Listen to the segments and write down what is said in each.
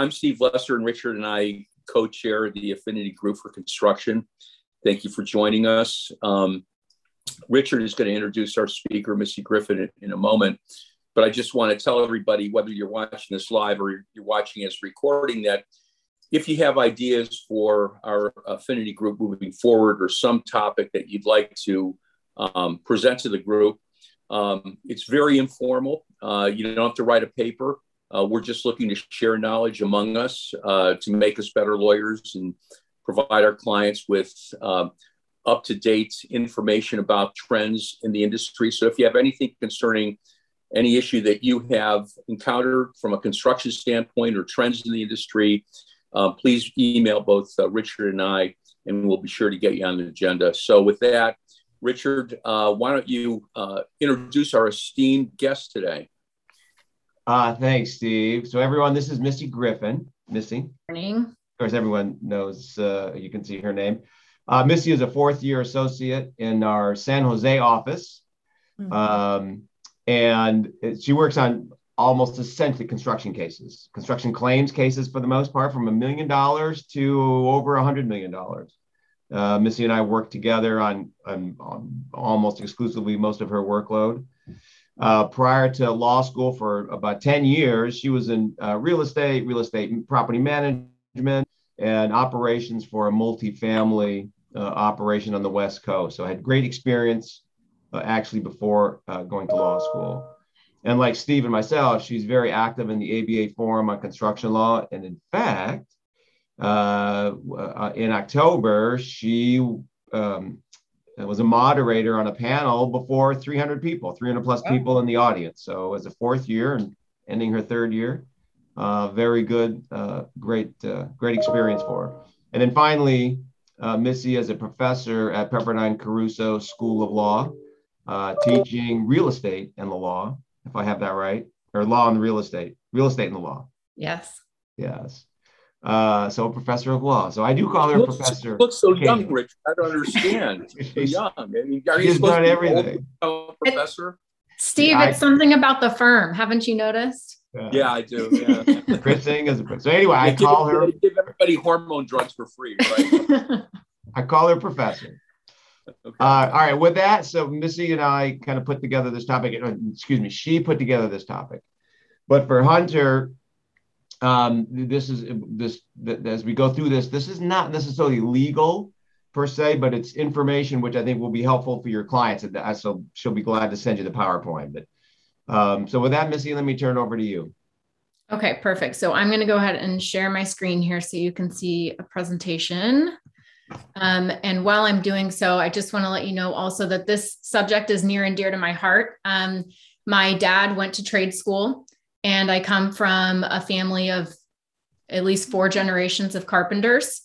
I'm Steve Lesser, and Richard and I co chair the Affinity Group for Construction. Thank you for joining us. Um, Richard is going to introduce our speaker, Missy Griffin, in, a moment. But I just want to tell everybody, whether you're watching this live or you're watching us recording, that if you have ideas for our affinity group moving forward or some topic that you'd like to um, present to the group, um, it's very informal. Uh, you don't have to write a paper. Uh, we're just looking to share knowledge among us uh, to make us better lawyers and provide our clients with uh, up to date information about trends in the industry. So if you have anything concerning any issue that you have encountered from a construction standpoint or trends in the industry, uh, please email both uh, Richard and I, and we'll be sure to get you on the agenda. So with that, Richard, uh, why don't you introduce our esteemed guest today? Uh, thanks, Steve. So everyone, this is Missy Griffin. Missy. Morning. Of course, everyone knows, uh, you can see her name. Uh, Missy is a fourth year associate in our San Jose office. Mm-hmm. Um, and she works on almost essentially construction cases, construction claims cases for the most part, from a million dollars to over a hundred million dollars. Uh, Missy and I work together on, on, on, almost exclusively most of her workload. Uh, prior to law school for about 10 years, she was in uh, real estate, real estate property management, and operations for a multifamily uh, operation on the West Coast. So I had great experience uh, actually before uh, going to law school. And like Steve and myself, she's very active in the ABA Forum on construction law. And in fact, uh, uh, in October, she um, was a moderator on a panel before 300 people, 300 plus people in the audience. So as a fourth year and ending her third year, uh, very good, uh, great, uh, great experience for her. And then finally, uh, Missy is a professor at Pepperdine Caruso School of Law, teaching real estate and the law, if I have that right, or law and real estate, real estate and the law. Yes. Yes. Uh, so a professor of law. So I do call her looks, professor. Looks so young, Rich. I don't understand. She's young. I mean, are she's done everything. professor. Steve, yeah, it's I, something about the firm. Haven't you noticed? Yeah, yeah I do. Yeah. Chris Singh is a so anyway. I call give, her. Give everybody hormone drugs for free, right? I call her professor. Okay. Uh, all right. With that, so Missy and I kind of put together this topic. Uh, excuse me, she put together this topic. But for Hunter, um, this is this as we go through this. This is not necessarily legal per se, but it's information which I think will be helpful for your clients. And I so she'll be glad to send you the PowerPoint. But um, so with that, Missy, let me turn over to you. Okay, perfect. So I'm going to go ahead and share my screen here so you can see a presentation. Um, and while I'm doing so, I just want to let you know also that this subject is near and dear to my heart. Um, my dad went to trade school and I come from a family of at least four generations of carpenters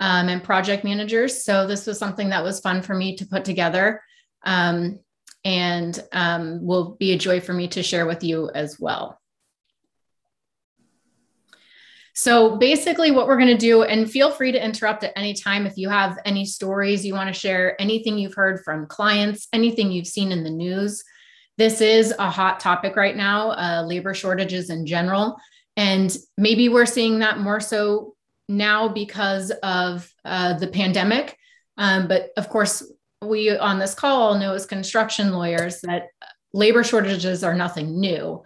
um, and project managers. So this was something that was fun for me to put together um, and um, will be a joy for me to share with you as well. So basically, what we're going to do, and feel free to interrupt at any time if you have any stories you want to share, anything you've heard from clients, anything you've seen in the news. This is a hot topic right now, uh, labor shortages in general. And maybe we're seeing that more so now because of uh, the pandemic. Um, but of course, we on this call know as construction lawyers that labor shortages are nothing new.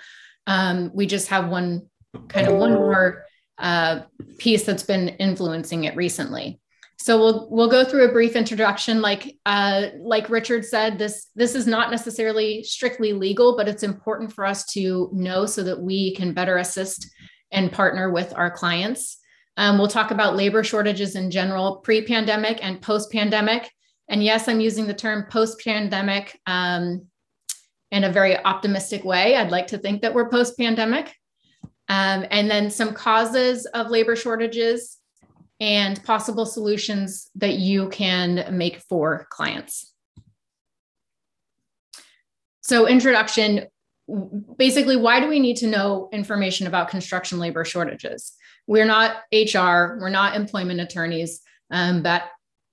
Um, we just have one kind of one more uh, piece that's been influencing it recently. So we'll we'll go through a brief introduction. Like uh, like Richard said, this this is not necessarily strictly legal, but it's important for us to know so that we can better assist and partner with our clients. Um, we'll talk about labor shortages in general, pre-pandemic and post-pandemic. And yes, I'm using the term post-pandemic um, in a very optimistic way. I'd like to think that we're post-pandemic. Um, and then some causes of labor shortages and possible solutions that you can make for clients. So, introduction basically, why do we need to know information about construction labor shortages? We're not HR, we're not employment attorneys, um, but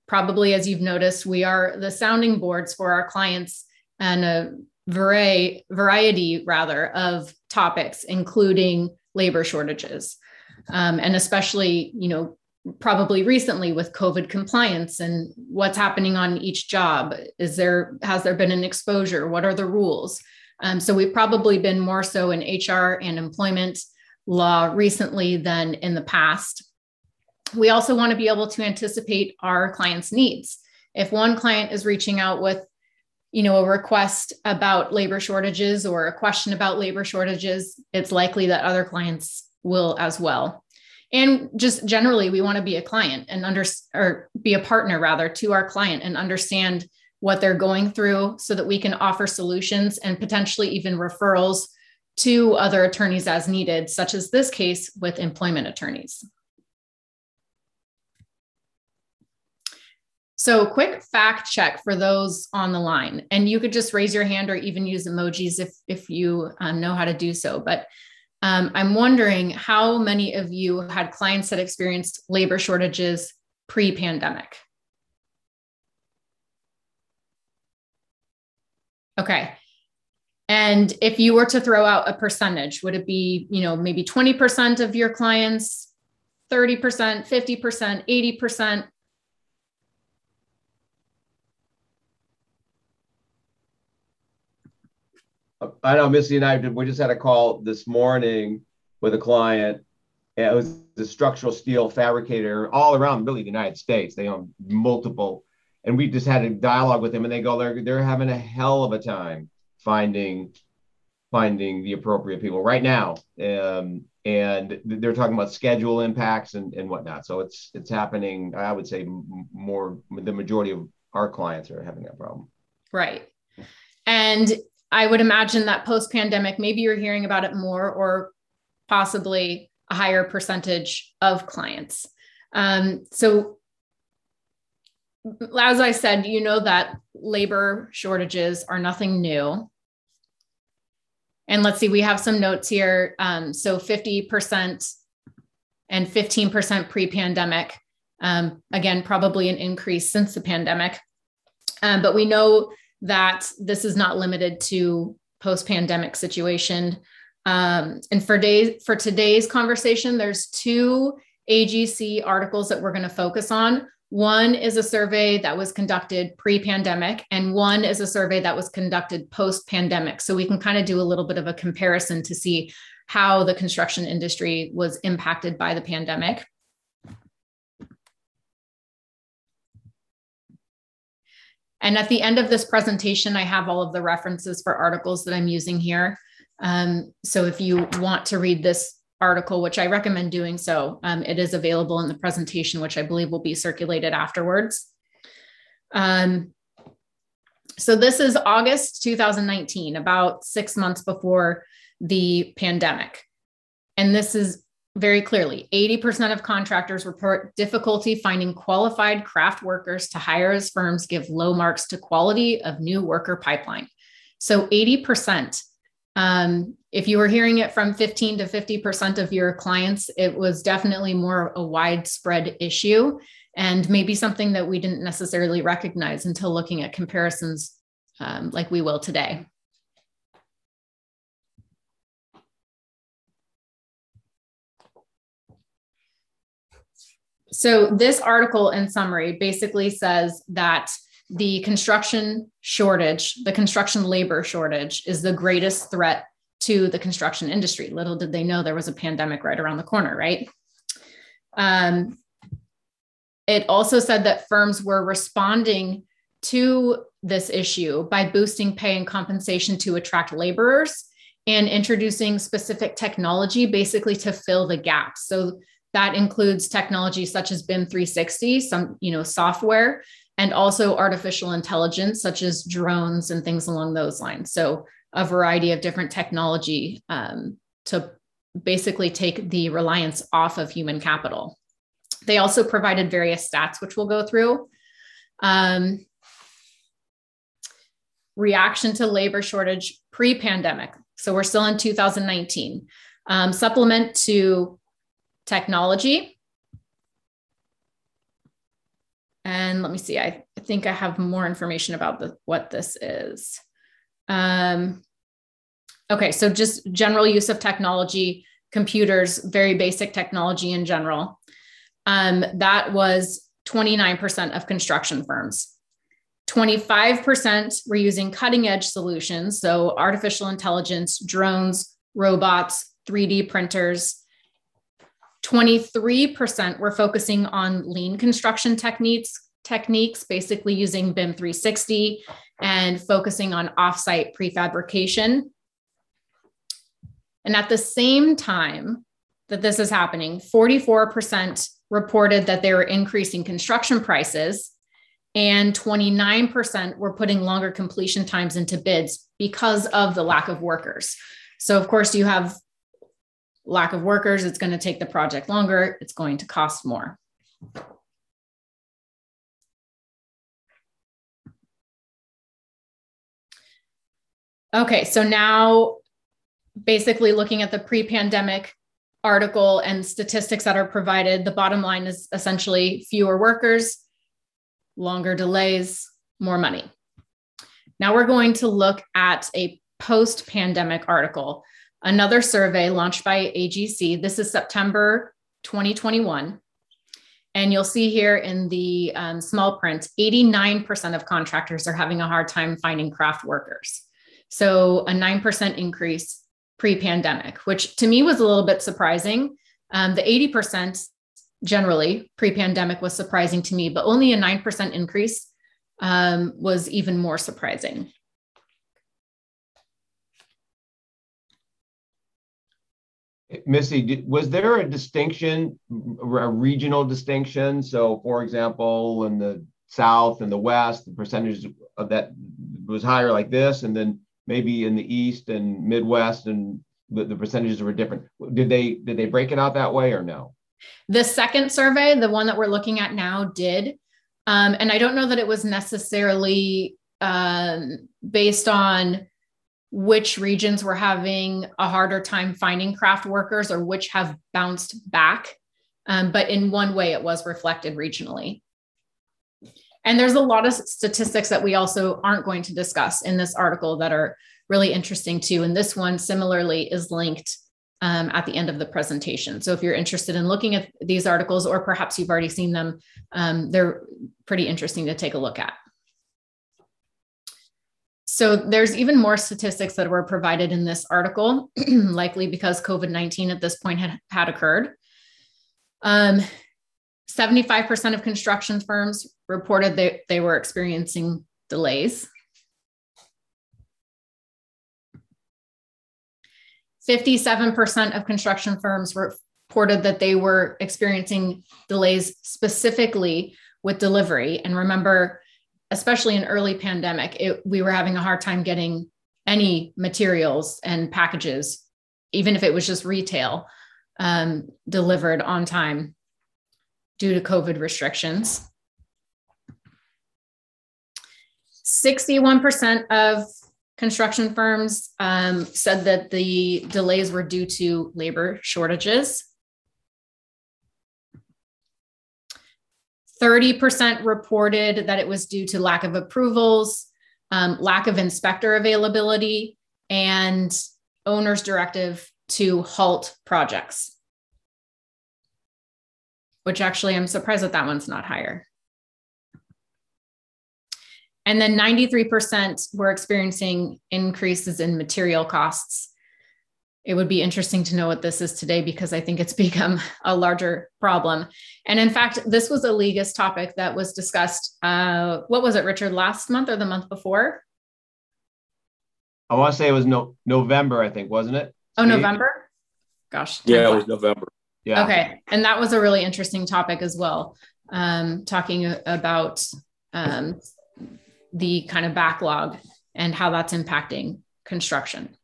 probably as you've noticed, we are the sounding boards for our clients and a variety, variety rather of topics, including labor shortages. um, and especially you know probably recently with covid compliance and what's happening on each job. Is there has there been an exposure? What are the rules? Um, so we've probably been more so in hr and employment law recently than in the past. We also want to be able to anticipate our clients needs. If one client is reaching out with you know a request about labor shortages or a question about labor shortages it's likely that other clients will as well and just generally we want to be a client and under or be a partner rather to our client and understand what they're going through so that we can offer solutions and potentially even referrals to other attorneys as needed such as this case with employment attorneys So, quick fact check for those on the line, and you could just raise your hand or even use emojis if if you um, know how to do so. But um, I'm wondering how many of you had clients that experienced labor shortages pre-pandemic. Okay. And if you were to throw out a percentage, would it be, you know, maybe 20% of your clients, 30%, 50%, 80%? I know Missy and I we just had a call this morning with a client. It was the structural steel fabricator all around really the United States. They own multiple, and we just had a dialogue with them, and they go they're they're having a hell of a time finding finding the appropriate people right now. Um, and they're talking about schedule impacts and, and whatnot. So it's it's happening. I would say more the majority of our clients are having that problem. Right. And I would imagine that post pandemic, maybe you're hearing about it more or possibly a higher percentage of clients. Um, so, as I said, you know that labor shortages are nothing new. And let's see, we have some notes here. Um, so 50% and 15% pre pandemic. Um, again, probably an increase since the pandemic. Um, but we know that this is not limited to post-pandemic situation. Um, and for days for today's conversation, there's two AGC articles that we're going to focus on. One is a survey that was conducted pre-pandemic, and one is a survey that was conducted post-pandemic. So we can kind of do a little bit of a comparison to see how the construction industry was impacted by the pandemic. And at the end of this presentation, I have all of the references for articles that I'm using here. Um, so if you want to read this article, which I recommend doing so, um, it is available in the presentation, which I believe will be circulated afterwards. Um, so this is August 2019, about six months before the pandemic. And this is very clearly 80% of contractors report difficulty finding qualified craft workers to hire as firms give low marks to quality of new worker pipeline. So 80%. Um, if you were hearing it from 15 to 50% of your clients, it was definitely more a widespread issue and maybe something that we didn't necessarily recognize until looking at comparisons um, like we will today. So, this article in summary basically says that the construction shortage, the construction labor shortage, is the greatest threat to the construction industry. Little did they know there was a pandemic right around the corner, right? Um, it also said that firms were responding to this issue by boosting pay and compensation to attract laborers and introducing specific technology basically to fill the gaps. So that includes technology such as BIM 360, some you know software, and also artificial intelligence such as drones and things along those lines. So a variety of different technology um, to basically take the reliance off of human capital. They also provided various stats, which we'll go through. Um, reaction to labor shortage pre-pandemic. So we're still in 2019. Um, supplement to technology. And let me see, I, I think I have more information about the, what this is. Um, okay, so just general use of technology computers, very basic technology in general. Um, that was 29% of construction firms. 25% were using cutting edge solutions, so artificial intelligence, drones, robots, 3D printers. 23% were focusing on lean construction techniques, techniques, basically using BIM 360 and focusing on offsite prefabrication. And at the same time that this is happening, 44% reported that they were increasing construction prices, and 29% were putting longer completion times into bids because of the lack of workers. So, of course, you have lack of workers, it's going to take the project longer, it's going to cost more. Okay, so now basically looking at the pre pandemic article and statistics that are provided, the bottom line is essentially fewer workers, longer delays, more money. Now we're going to look at a post pandemic article, another survey launched by AGC. This is September 2021. And you'll see here in the um, small print 89% of contractors are having a hard time finding craft workers. So a 9% increase pre pandemic, which to me was a little bit surprising. Um, the 80% generally pre pandemic was surprising to me, but only a 9% increase um, was even more surprising. Missy, was there a distinction, a regional distinction? So, for example, in the South and the West, the percentage of that was higher like this, and then maybe in the East and Midwest and the, the percentages were different. Did they did they break it out that way or no? The second survey, the one that we're looking at now, did. Um, and I don't know that it was necessarily um, based on which regions were having a harder time finding craft workers or which have bounced back. Um, but in one way, it was reflected regionally. And there's a lot of statistics that we also aren't going to discuss in this article that are really interesting too. And this one similarly is linked um, at the end of the presentation. So if you're interested in looking at these articles, or perhaps you've already seen them, um, they're pretty interesting to take a look at. So there's even more statistics that were provided in this article, likely because COVID-19 at this point had, had occurred. Um, 75% of construction firms reported that they were experiencing delays. 57% of construction firms reported that they were experiencing delays specifically with delivery. And remember, especially in early pandemic, it, we were having a hard time getting any materials and packages, even if it was just retail, um, delivered on time due to COVID restrictions. 61% of construction firms um, said that the delays were due to labor shortages. 30% reported that it was due to lack of approvals, um, lack of inspector availability, and owner's directive to halt projects. Which actually, I'm surprised that that one's not higher. And then 93% were experiencing increases in material costs. It would be interesting to know what this is today because I think it's become a larger problem. And in fact, this was a Legis topic that was discussed. Uh, what was it, Richard, last month or the month before? I want to say it was no, November, I think, wasn't it? Oh, November? Gosh. Yeah, it was November. Yeah. Okay. And that was a really interesting topic as well, um, talking about um, the kind of backlog and how that's impacting construction.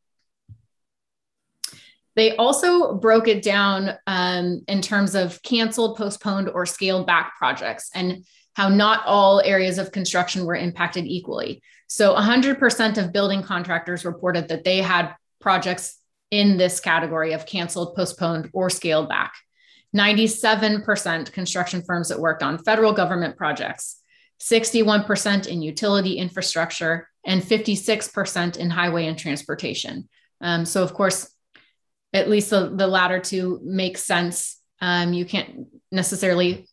They also broke it down um, in terms of canceled, postponed, or scaled back projects and how not all areas of construction were impacted equally. So 100% of building contractors reported that they had projects in this category of canceled, postponed, or scaled back. 97% construction firms that worked on federal government projects 61% in utility infrastructure, and 56% in highway and transportation. Um, so, of course, at least the, the latter two make sense. Um, you can't necessarily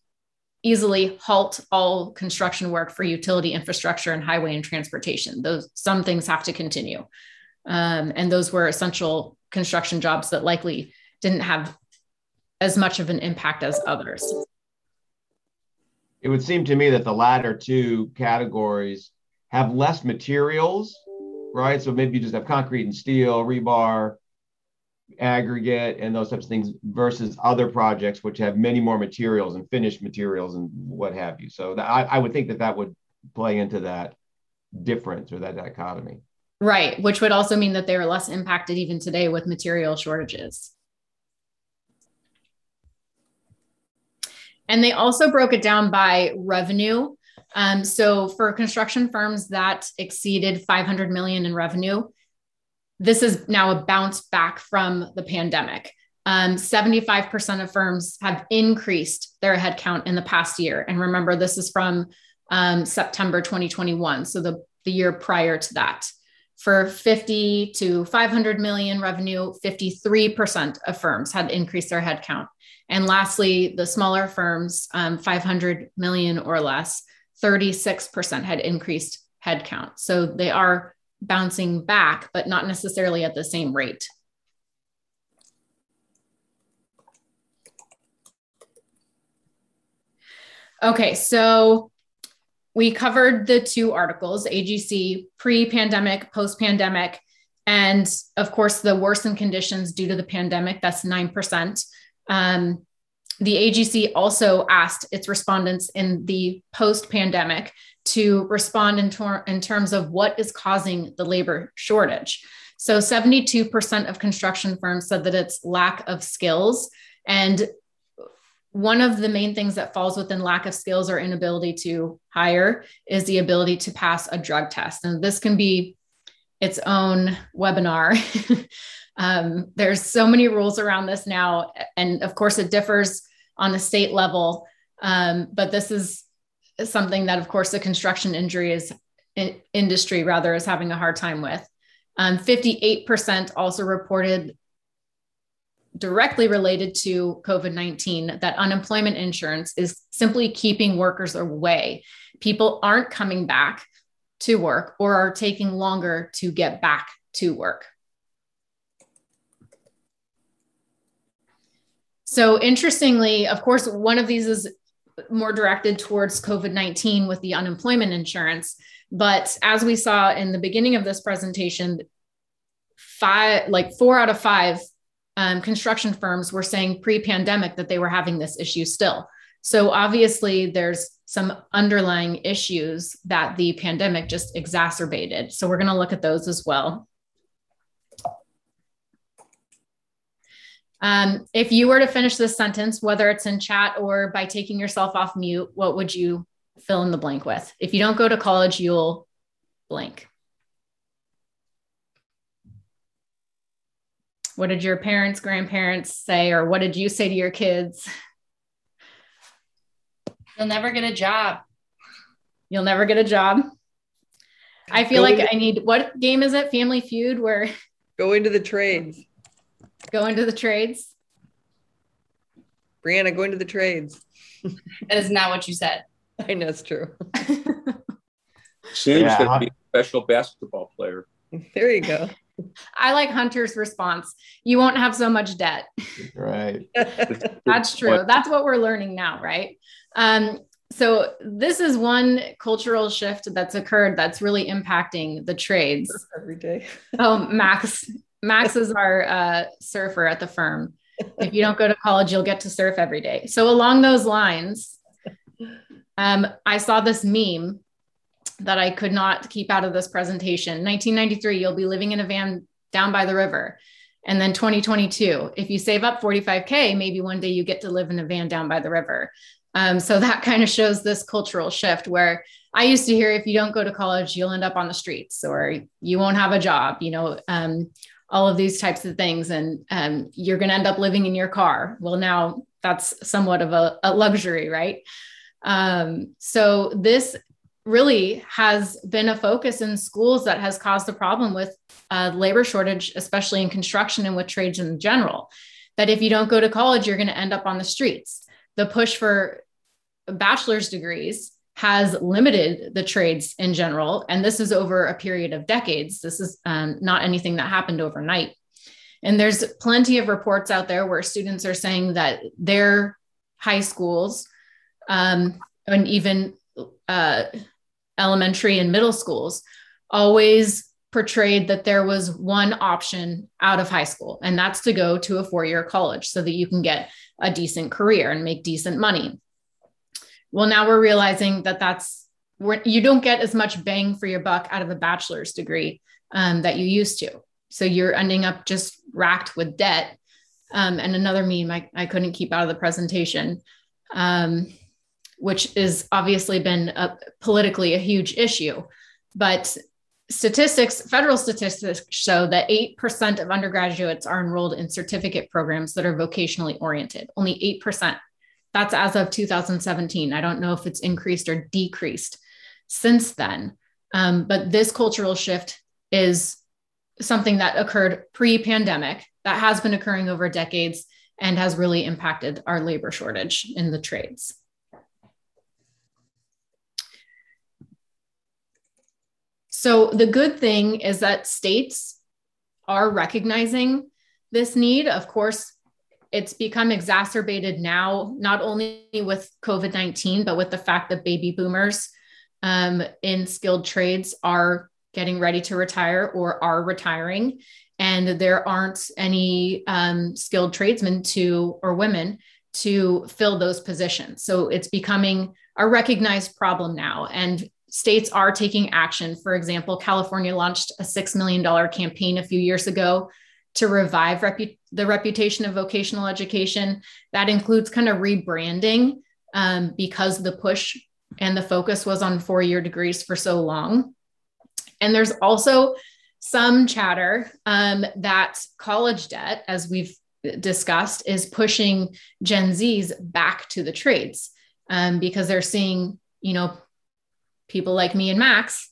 easily halt all construction work for utility infrastructure and highway and transportation. Those some things have to continue. Um, and those were essential construction jobs that likely didn't have as much of an impact as others. It would seem to me that the latter two categories have less materials, right? So maybe you just have concrete and steel, rebar, aggregate, and those types of things versus other projects which have many more materials and finished materials and what have you. So that, I, I would think that that would play into that difference or that dichotomy. Right, which would also mean that they are less impacted even today with material shortages. And they also broke it down by revenue. Um, so for construction firms that exceeded 500 million in revenue, this is now a bounce back from the pandemic. Um, 75% of firms have increased their headcount in the past year. And remember, this is from um, September 2021, so the, the year prior to that. For 50 to 500 million revenue, 53% of firms had increased their headcount. And lastly, the smaller firms, um, 500 million or less, 36% had increased headcount. So they are bouncing back, but not necessarily at the same rate. Okay, so we covered the two articles AGC pre pandemic, post pandemic, and of course, the worsened conditions due to the pandemic, that's 9%. Um, the AGC also asked its respondents in the post pandemic to respond in, in terms of what is causing the labor shortage. So 72% of construction firms said that it's lack of skills. And one of the main things that falls within lack of skills or inability to hire is the ability to pass a drug test. And this can be its own webinar. um, there's so many rules around this now. And of course, it differs on the state level. Um, but this is something that, of course, the construction injury is in, industry rather is having a hard time with. Um, 58% also reported directly related to COVID 19 that unemployment insurance is simply keeping workers away. People aren't coming back to work or are taking longer to get back to work. So, interestingly, of course, one of these is more directed towards COVID 19 with the unemployment insurance. But as we saw in the beginning of this presentation, five, like four out of five um, construction firms were saying pre pandemic that they were having this issue still. So obviously, there's some underlying issues that the pandemic just exacerbated. So we're going to look at those as well. Um, if you were to finish this sentence, whether it's in chat or by taking yourself off mute, what would you fill in the blank with? If you don't go to college, you'll blank. What did your parents, grandparents say, or what did you say to your kids? You'll never get a job. You'll never get a job. I feel go like I need what game is it? Family Feud, where go into the trades go into the trades? Brianna, go into the trades. that is not what you said. I know it's true. Sam's yeah. going to be a special basketball player. There you go. I like Hunter's response. You won't have so much debt. Right. That's true. That's what we're learning now, right? Um, so this is one cultural shift that's occurred that's really impacting the trades every day. oh, Max, Max is our uh, surfer at the firm. If you don't go to college, you'll get to surf every day. So along those lines, um, I saw this meme that I could not keep out of this presentation. 1993, you'll be living in a van down by the river. And then 2022, if you save up 45K, maybe one day you get to live in a van down by the river. Um, so that kind of shows this cultural shift where I used to hear if you don't go to college, you'll end up on the streets or you won't have a job. You know, um, all of these types of things and um, you're going to end up living in your car well now that's somewhat of a, a luxury right um, so this really has been a focus in schools that has caused a problem with a labor shortage, especially in construction and with trades in general. That if you don't go to college, you're going to end up on the streets. The push for bachelor's degrees has limited the trades in general. And this is over a period of decades. This is um, not anything that happened overnight. And there's plenty of reports out there where students are saying that their high schools um, and even uh, elementary and middle schools always portrayed that there was one option out of high school, and that's to go to a four year college so that you can get a decent career and make decent money. Well, now we're realizing that that's where you don't get as much bang for your buck out of a bachelor's degree um, that you used to. So you're ending up just racked with debt. Um, and another meme I, I couldn't keep out of the presentation, um, which is obviously been a, politically a huge issue. But statistics, federal statistics show that 8% of undergraduates are enrolled in certificate programs that are vocationally oriented, only 8%. That's as of 2017. I don't know if it's increased or decreased since then. Um, but this cultural shift is something that occurred pre pandemic that has been occurring over decades and has really impacted our labor shortage in the trades. So, the good thing is that states are recognizing this need. Of course, it's become exacerbated now, not only with COVID 19, but with the fact that baby boomers um, in skilled trades are getting ready to retire or are retiring. And there aren't any um, skilled tradesmen to or women to fill those positions. So it's becoming a recognized problem now. And states are taking action. For example california launched a $6 million campaign a few years ago to revive repu- the reputation of vocational education. That includes kind of rebranding um, because the push and the focus was on four year degrees for so long. And there's also some chatter um, that college debt, as we've discussed, is pushing Gen Zs back to the trades um, because they're seeing, you know, people like me and Max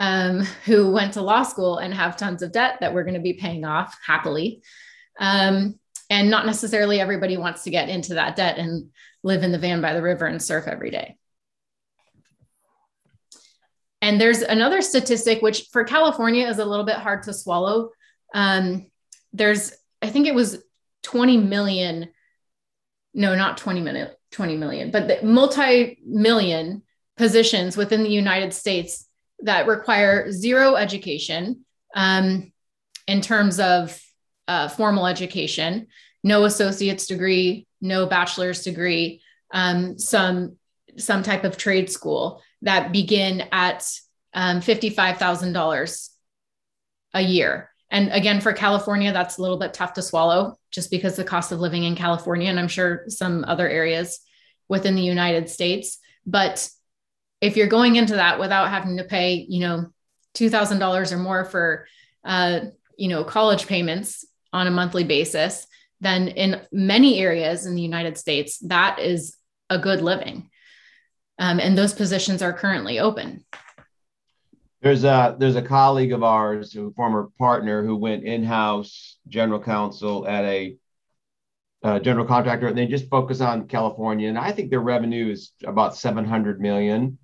um, who went to law school and have tons of debt that we're going to be paying off happily. Um, and not necessarily everybody wants to get into that debt and live in the van by the river and surf every day. And there's another statistic, which for California is a little bit hard to swallow. Um, there's, I think it was 20 million, no, not 20 million, 20 million, but the multi-million positions within the United States that require zero education um, in terms of uh, formal education, no associate's degree, no bachelor's degree, um, some some type of trade school that begin at um, $55,000 a year. And again, for California, that's a little bit tough to swallow just because the cost of living in California, and I'm sure some other areas within the United States. But if you're going into that without having to pay, you know, $2,000 or more for, uh, you know, college payments on a monthly basis, then in many areas in the United States, that is a good living um, and those positions are currently open. There's a there's a colleague of ours, a former partner, who went in-house general counsel at a uh, general contractor, and they just focus on California. And I think their revenue is about 700 million.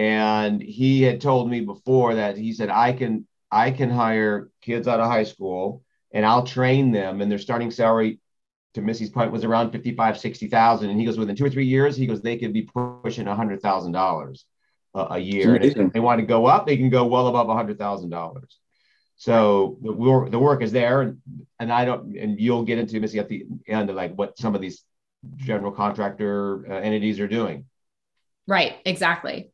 And he had told me before that he said I can I can hire kids out of high school and I'll train them, and their starting salary to Missy's point was around 55, 60,000. And he goes, within two or three years, he goes, they could be pushing a hundred thousand dollars a year. And if they want to go up, they can go well above a hundred thousand dollars. So the work, the work is there. And, and I don't, and you'll get into Missy at the end of like what some of these general contractor uh, entities are doing. Right. Exactly.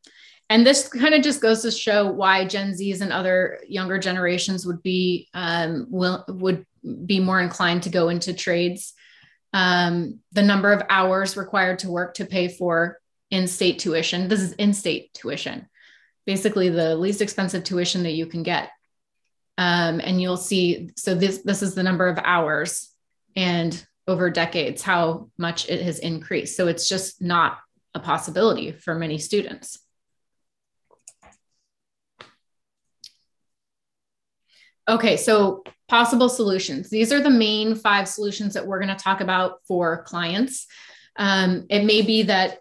And this kind of just goes to show why Gen Zs and other younger generations would be um, will would be more inclined to go into trades um, the number of hours required to work to pay for in-state tuition. This is in-state tuition, basically the least expensive tuition that you can get. Um, and you'll see, so this this is the number of hours, and over decades how much it has increased. So it's just not a possibility for many students. Okay, so possible solutions. These are the main five solutions that we're going to talk about for clients. Um, it may be that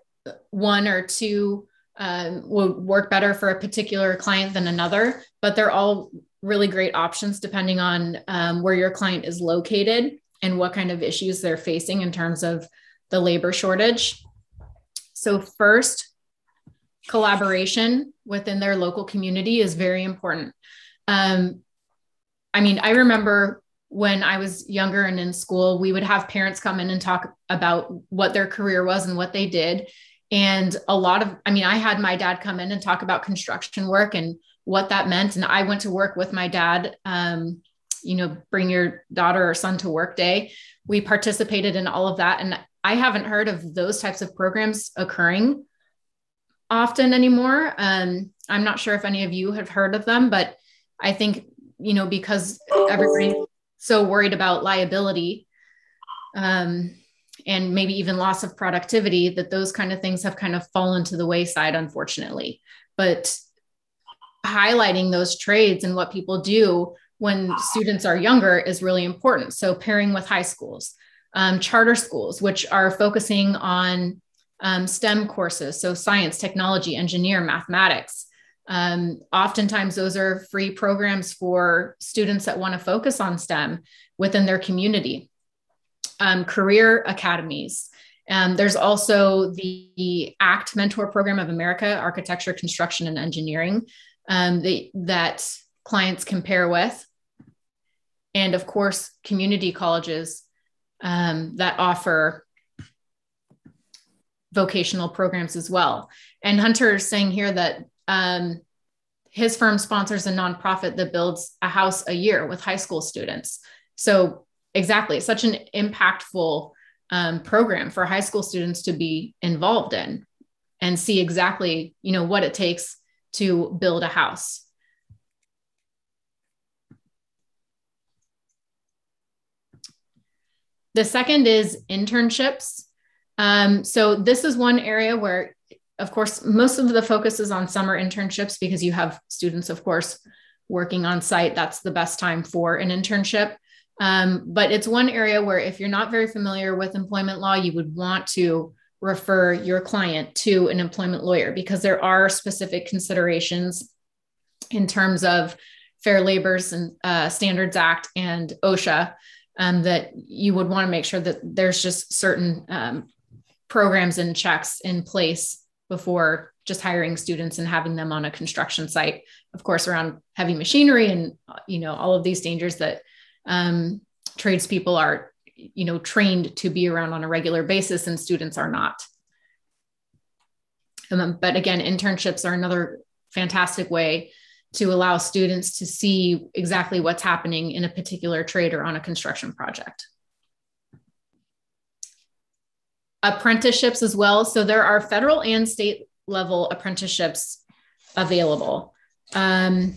one or two um, would work better for a particular client than another, but they're all really great options depending on um, where your client is located and what kind of issues they're facing in terms of the labor shortage. So, first, collaboration within their local community is very important. Um, I mean, I remember when I was younger and in school, we would have parents come in and talk about what their career was and what they did. And a lot of, I mean, I had my dad come in and talk about construction work and what that meant. And I went to work with my dad, um, you know, bring your daughter or son to work day. We participated in all of that. And I haven't heard of those types of programs occurring often anymore. Um, I'm not sure if any of you have heard of them, but I think, you know, because everybody's so worried about liability, um, and maybe even loss of productivity that those kind of things have kind of fallen to the wayside unfortunately. But highlighting those trades and what people do when students are younger is really important. So pairing with high schools um, charter schools which are focusing on um, stem courses so science technology engineer mathematics um, oftentimes those are free programs for students that want to focus on stem within their community um, career academies. Um, there's also the ACE Mentor Program of America, Architecture, Construction, and Engineering, um, the, that clients compare with. And of course, community colleges um, that offer vocational programs as well. And Hunter is saying here that um, his firm sponsors a nonprofit that builds a house a year with high school students. So exactly such an impactful um, program for high school students to be involved in and see exactly you know what it takes to build a house the second is internships um, so this is one area where of course most of the focus is on summer internships because you have students of course working on site. That's the best time for an internship. Um, but it's one area where if you're not very familiar with employment law, you would want to refer your client to an employment lawyer because there are specific considerations in terms of Fair Labor uh, Standards Act and OSHA um, that you would want to make sure that there's just certain um, programs and checks in place before just hiring students and having them on a construction site. Of course around heavy machinery and you know all of these dangers that um, tradespeople are you know trained to be around on a regular basis and students are not. Um, but again internships are another fantastic way to allow students to see exactly what's happening in a particular trade or on a construction project apprenticeships as well so there are federal and state level apprenticeships available um,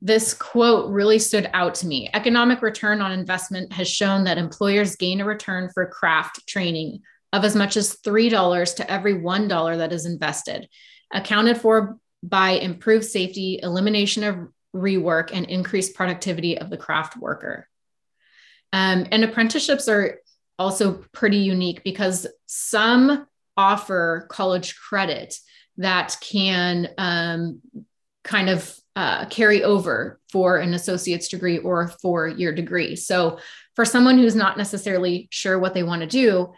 this quote really stood out to me. Economic return on investment has shown that employers gain a return for craft training of as much as $3 to every $1 that is invested, accounted for by improved safety, elimination of rework, and increased productivity of the craft worker. Um, and apprenticeships are also pretty unique because some offer college credit that can um, kind of uh, carry over for an associate's degree or a four year degree. So, for someone who's not necessarily sure what they want to do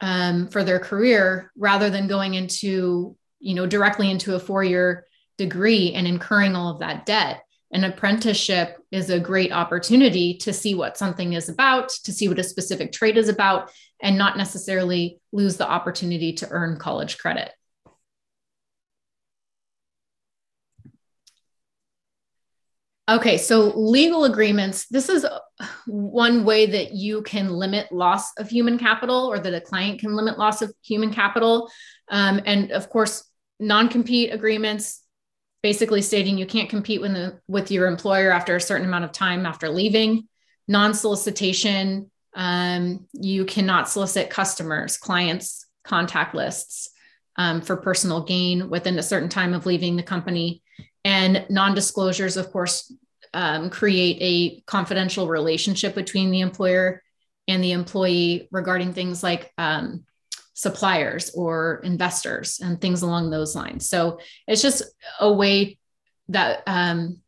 um, for their career, rather than going into, you know, directly into a four year degree and incurring all of that debt, an apprenticeship is a great opportunity to see what something is about, to see what a specific trade is about, and not necessarily lose the opportunity to earn college credit. Okay, so legal agreements, this is one way that you can limit loss of human capital or that a client can limit loss of human capital. Um, and of course, non compete agreements, basically stating you can't compete with, the, with your employer after a certain amount of time after leaving. Non solicitation, um, you cannot solicit customers, clients, contact lists um, for personal gain within a certain time of leaving the company And non disclosures, of course, um, create a confidential relationship between the employer and the employee regarding things like um, suppliers or investors and things along those lines. So it's just a way that um,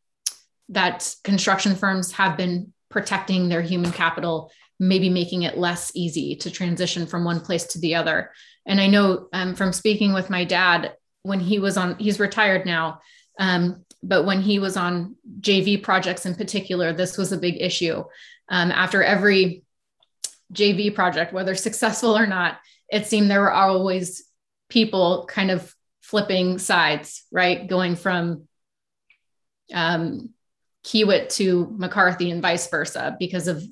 that construction firms have been protecting their human capital, maybe making it less easy to transition from one place to the other. And I know um, from speaking with my dad when he was on, he's retired now, um, but when he was on JV projects in particular, this was a big issue. Um, after every JV project, whether successful or not, it seemed there were always people kind of flipping sides, right? Going from um, Kiewit to McCarthy and vice versa because of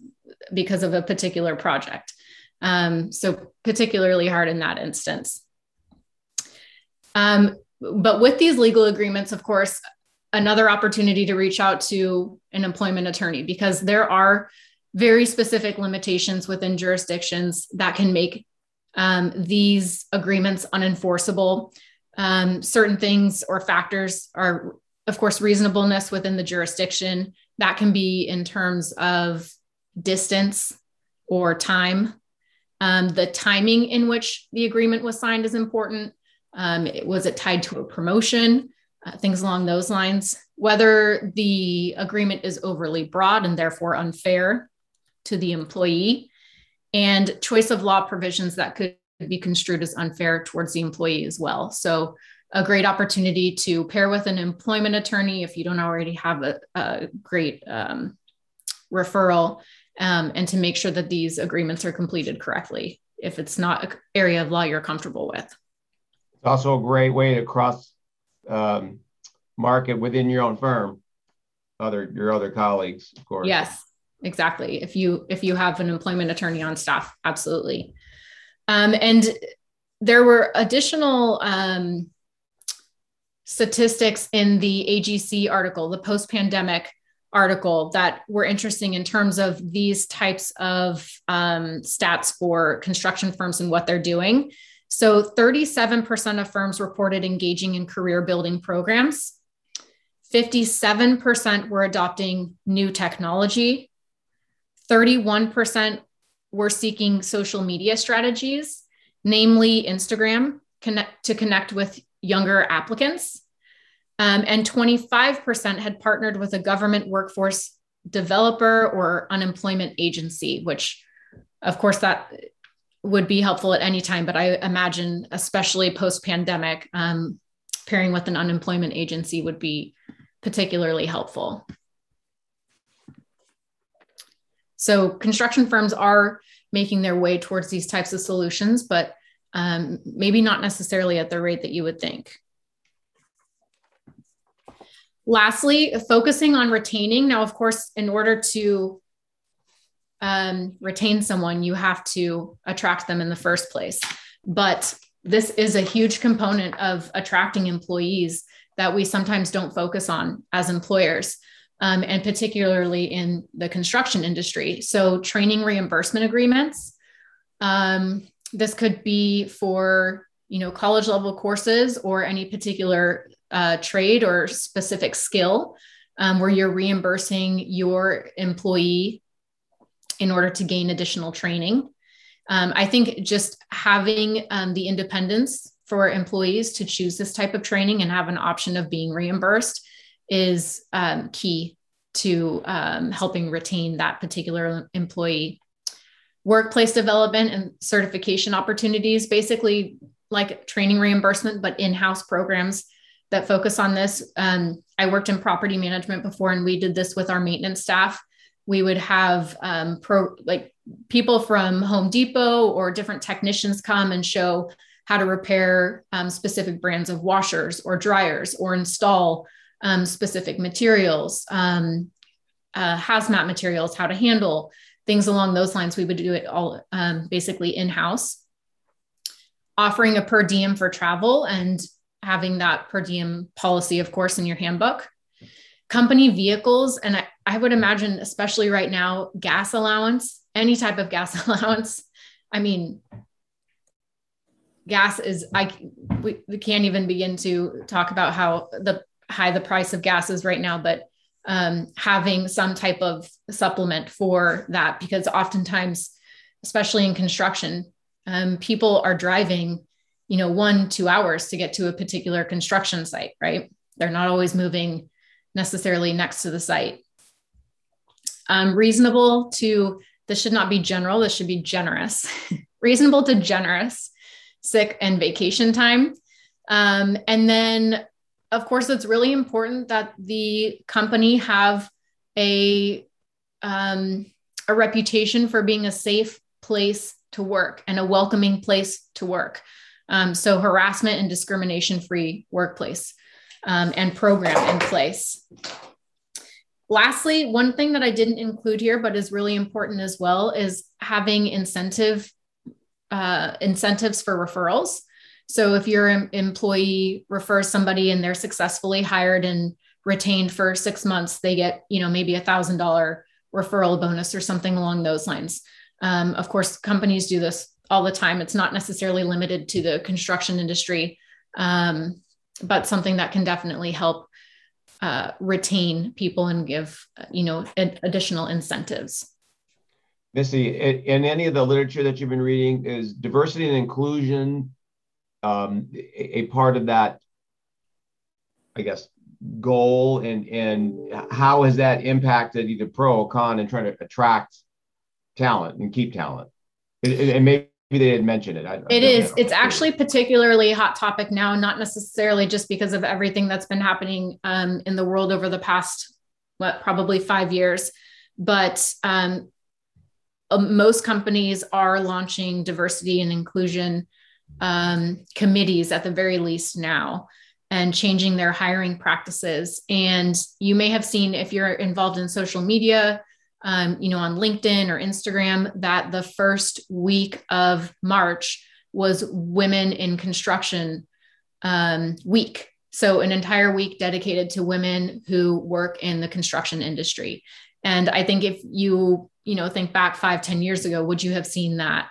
because of a particular project. Um, so particularly hard in that instance. Um, but with these legal agreements, of course, another opportunity to reach out to an employment attorney because there are very specific limitations within jurisdictions that can make um, these agreements unenforceable. Um, certain things or factors are, of course, reasonableness within the jurisdiction. That can be in terms of distance or time. Um, the timing in which the agreement was signed is important. Um, it, was it tied to a promotion? Uh, things along those lines. Whether the agreement is overly broad and therefore unfair to the employee, and choice of law provisions that could be construed as unfair towards the employee as well. So, a great opportunity to pair with an employment attorney if you don't already have a, a great um, referral um, and to make sure that these agreements are completed correctly if it's not an area of law you're comfortable with. It's also a great way to cross um, market within your own firm, other your other colleagues, of course. Yes, exactly. If you if you have an employment attorney on staff absolutely. Um, and there were additional um, statistics in the AGC article the post-pandemic article that were interesting in terms of these types of um, stats for construction firms and what they're doing. So 37% of firms reported engaging in career building programs. 57% were adopting new technology 31% were seeking social media strategies, namely Instagram, connect, to connect with younger applicants. Um, and 25% had partnered with a government workforce developer or unemployment agency, which, of course, that would be helpful at any time. But I imagine, especially post pandemic, um, pairing with an unemployment agency would be particularly helpful. So construction firms are making their way towards these types of solutions, but um, maybe not necessarily at the rate that you would think. Lastly, focusing on retaining. Now, of course, in order to um, retain someone, you have to attract them in the first place. But this is a huge component of attracting employees that we sometimes don't focus on as employers um, and particularly in the construction industry. So, training reimbursement agreements. Um, this could be for you know college level courses or any particular uh, trade or specific skill um, where you're reimbursing your employee in order to gain additional training. Um, I think just having um, the independence for employees to choose this type of training and have an option of being reimbursed is um, key to um, helping retain that particular employee. Workplace development and certification opportunities, basically like training reimbursement, but in house programs that focus on this. Um, I worked in property management before, and we did this with our maintenance staff. We would have um, pro like people from Home Depot or different technicians come and show how to repair um, specific brands of washers or dryers or install um, specific materials, um, uh, hazmat materials, how to handle things along those lines. We would do it all um, basically in house. Offering a per diem for travel and having that per diem policy, of course, in your handbook. Company vehicles, and I, I would imagine, especially right now, gas allowance, any type of gas allowance. I mean, gas is i we, we can't even begin to talk about how the high the price of gas is right now, but um, having some type of supplement for that because oftentimes, especially in construction, um, people are driving, you know, one, two hours to get to a particular construction site, right? They're not always moving necessarily next to the site. Um, reasonable to, this should not be general, this should be generous. reasonable to generous sick and vacation time. Um, and then of course, it's really important that the company have a um, a reputation for being a safe place to work and a welcoming place to work. Um, so harassment and discrimination free workplace um, and program in place. Lastly, one thing that I didn't include here, but is really important as well, is having incentive uh, incentives for referrals. So if your employee refers somebody and they're successfully hired and retained for six months, they get, you know, maybe a thousand dollar referral bonus or something along those lines. Um, of course, companies do this all the time. It's not necessarily limited to the construction industry, um, but something that can definitely help uh, retain people and give, you know, ad- additional incentives. Missy, in any of the literature that you've been reading, is diversity and inclusion um, a, a, part of that, I guess, goal and and how has that impacted either pro or con in trying to attract talent and keep talent? And, and maybe they didn't mention it. I, it is. It's actually particularly hot topic now, not necessarily just because of everything that's been happening um, in the world over the past, what, probably five years, but um, most companies are launching diversity and inclusion um, committees at the very least now and changing their hiring practices. And you may have seen if you're involved in social media, um, you know, on LinkedIn or Instagram, that the first week of March was Women in Construction um, Week. So, an entire week dedicated to women who work in the construction industry. And I think if you, you know, think back five, ten years ago, would you have seen that?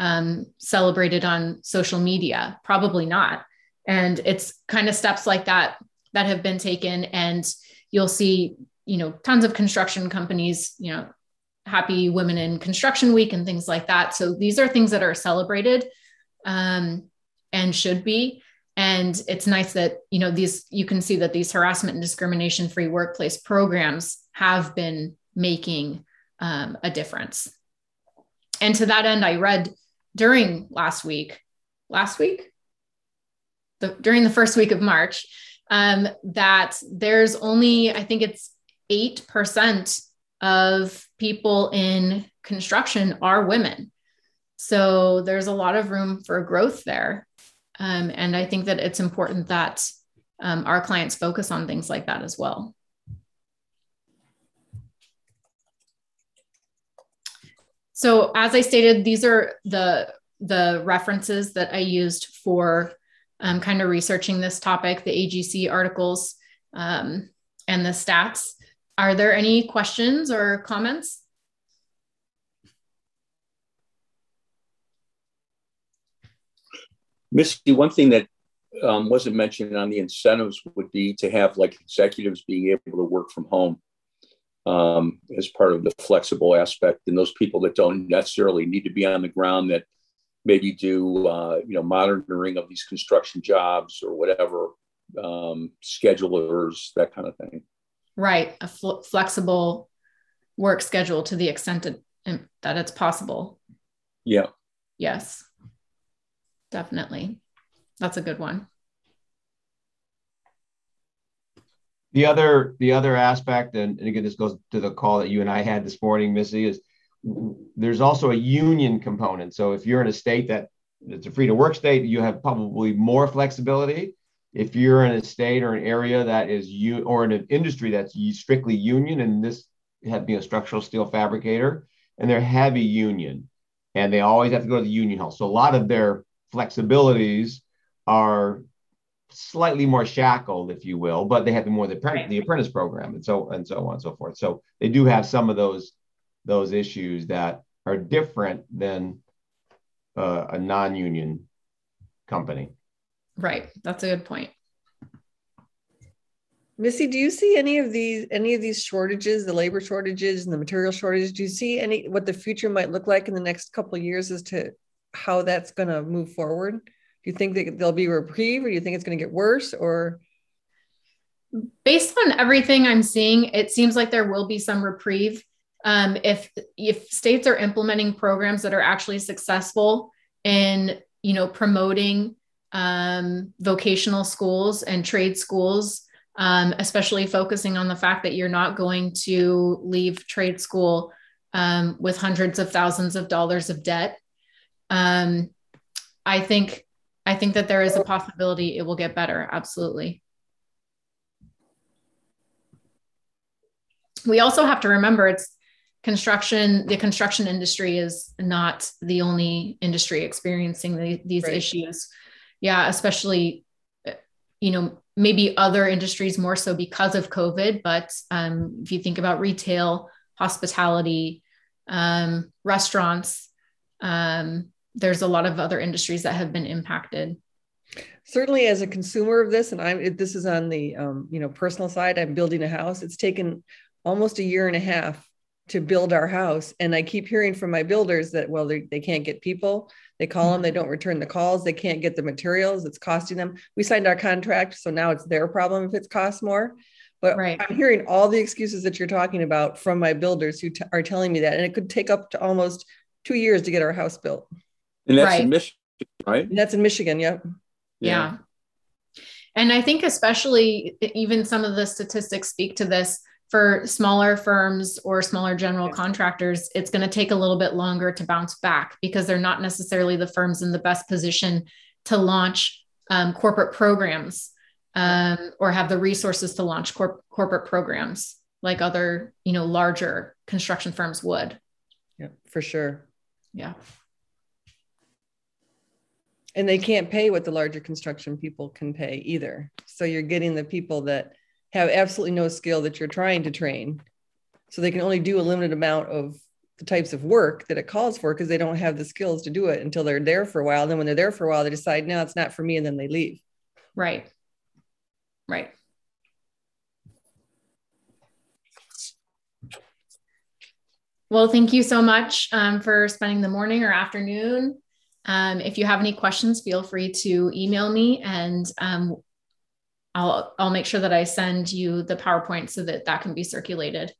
Um, celebrated on social media? Probably not. And it's kind of steps like that that have been taken. And you'll see, you know, tons of construction companies, you know, happy women in construction week and things like that. So these are things that are celebrated um, and should be. And it's nice that, you know, these, you can see that these harassment and discrimination free workplace programs have been making um, a difference. And to that end, I read during last week, last week, the, during the first week of March, um, that there's only, I think it's 8% of people in construction are women. So there's a lot of room for growth there. Um, and I think that it's important that um, our clients focus on things like that as well. So as I stated, these are the the references that I used for um, kind of researching this topic, the AGC articles um, and the stats. Are there any questions or comments? Misty, one thing that um, wasn't mentioned on the incentives would be to have like executives being able to work from home um, as part of the flexible aspect. And those people that don't necessarily need to be on the ground that maybe do uh, you know monitoring of these construction jobs or whatever um, schedulers that kind of thing. Right. A fl- flexible work schedule to the extent that, that it's possible. Yeah. Yes. Definitely. That's a good one The other the other aspect, and, and again, this goes to the call that you and I had this morning, Missy, is there's also a union component. So if you're in a state that it's a free to work state, you have probably more flexibility. If you're in a state or an area that is you or in an industry that's strictly union, and this had been a structural steel fabricator, and they're heavy union, and they always have to go to the union hall. So a lot of their flexibilities are slightly more shackled, if you will, but they have more the, right. the apprentice program and so and so on and so forth. So they do have some of those those issues that are different than uh, a non-union company. Right. That's a good point. Missy, do you see any of these any of these shortages, the labor shortages and the material shortages? Do you see any what the future might look like in the next couple of years as to how that's going to move forward? Do you think that there'll be a reprieve, or do you think it's going to get worse? Or based on everything I'm seeing, it seems like there will be some reprieve um, if if states are implementing programs that are actually successful in you know promoting um, vocational schools and trade schools um, especially focusing on the fact that you're not going to leave trade school um, with hundreds of thousands of dollars of debt. Um, I think I think that there is a possibility it will get better. Absolutely. We also have to remember it's construction. The construction industry is not the only industry experiencing the, these right. issues. Yeah, especially you know maybe other industries more so because of COVID. But um, if you think about retail, hospitality, um, restaurants, um, there's a lot of other industries that have been impacted. Certainly, as a consumer of this, and I'm this is on the um, you know personal side. I'm building a house. It's taken almost a year and a half to build our house, and I keep hearing from my builders that well they, they can't get people they call them, they don't return the calls, they can't get the materials, it's costing them. We signed our contract, so now it's their problem if it costs more. But right. I'm hearing all the excuses that you're talking about from my builders who t- are telling me that, and it could take up to almost two years to get our house built. And that's right. in Michigan, right? And that's in Michigan, yep. Yeah. yeah. And I think, especially, even some of the statistics speak to this for smaller firms or smaller general yeah. contractors, it's going to take a little bit longer to bounce back because they're not necessarily the firms in the best position to launch um, corporate programs um, or have the resources to launch corp- corporate programs like other, you know, larger construction firms would. Yeah, for sure. Yeah. And they can't pay what the larger construction people can pay either. So you're getting the people that have absolutely no skill that you're trying to train. So they can only do a limited amount of the types of work that it calls for because they don't have the skills to do it until they're there for a while. And then when they're there for a while, they decide, no, it's not for me. And then they leave. Right. Right. Well, thank you so much um, for spending the morning or afternoon. Um, if you have any questions, feel free to email me and um, I'll I'll make sure that I send you the PowerPoint so that that can be circulated.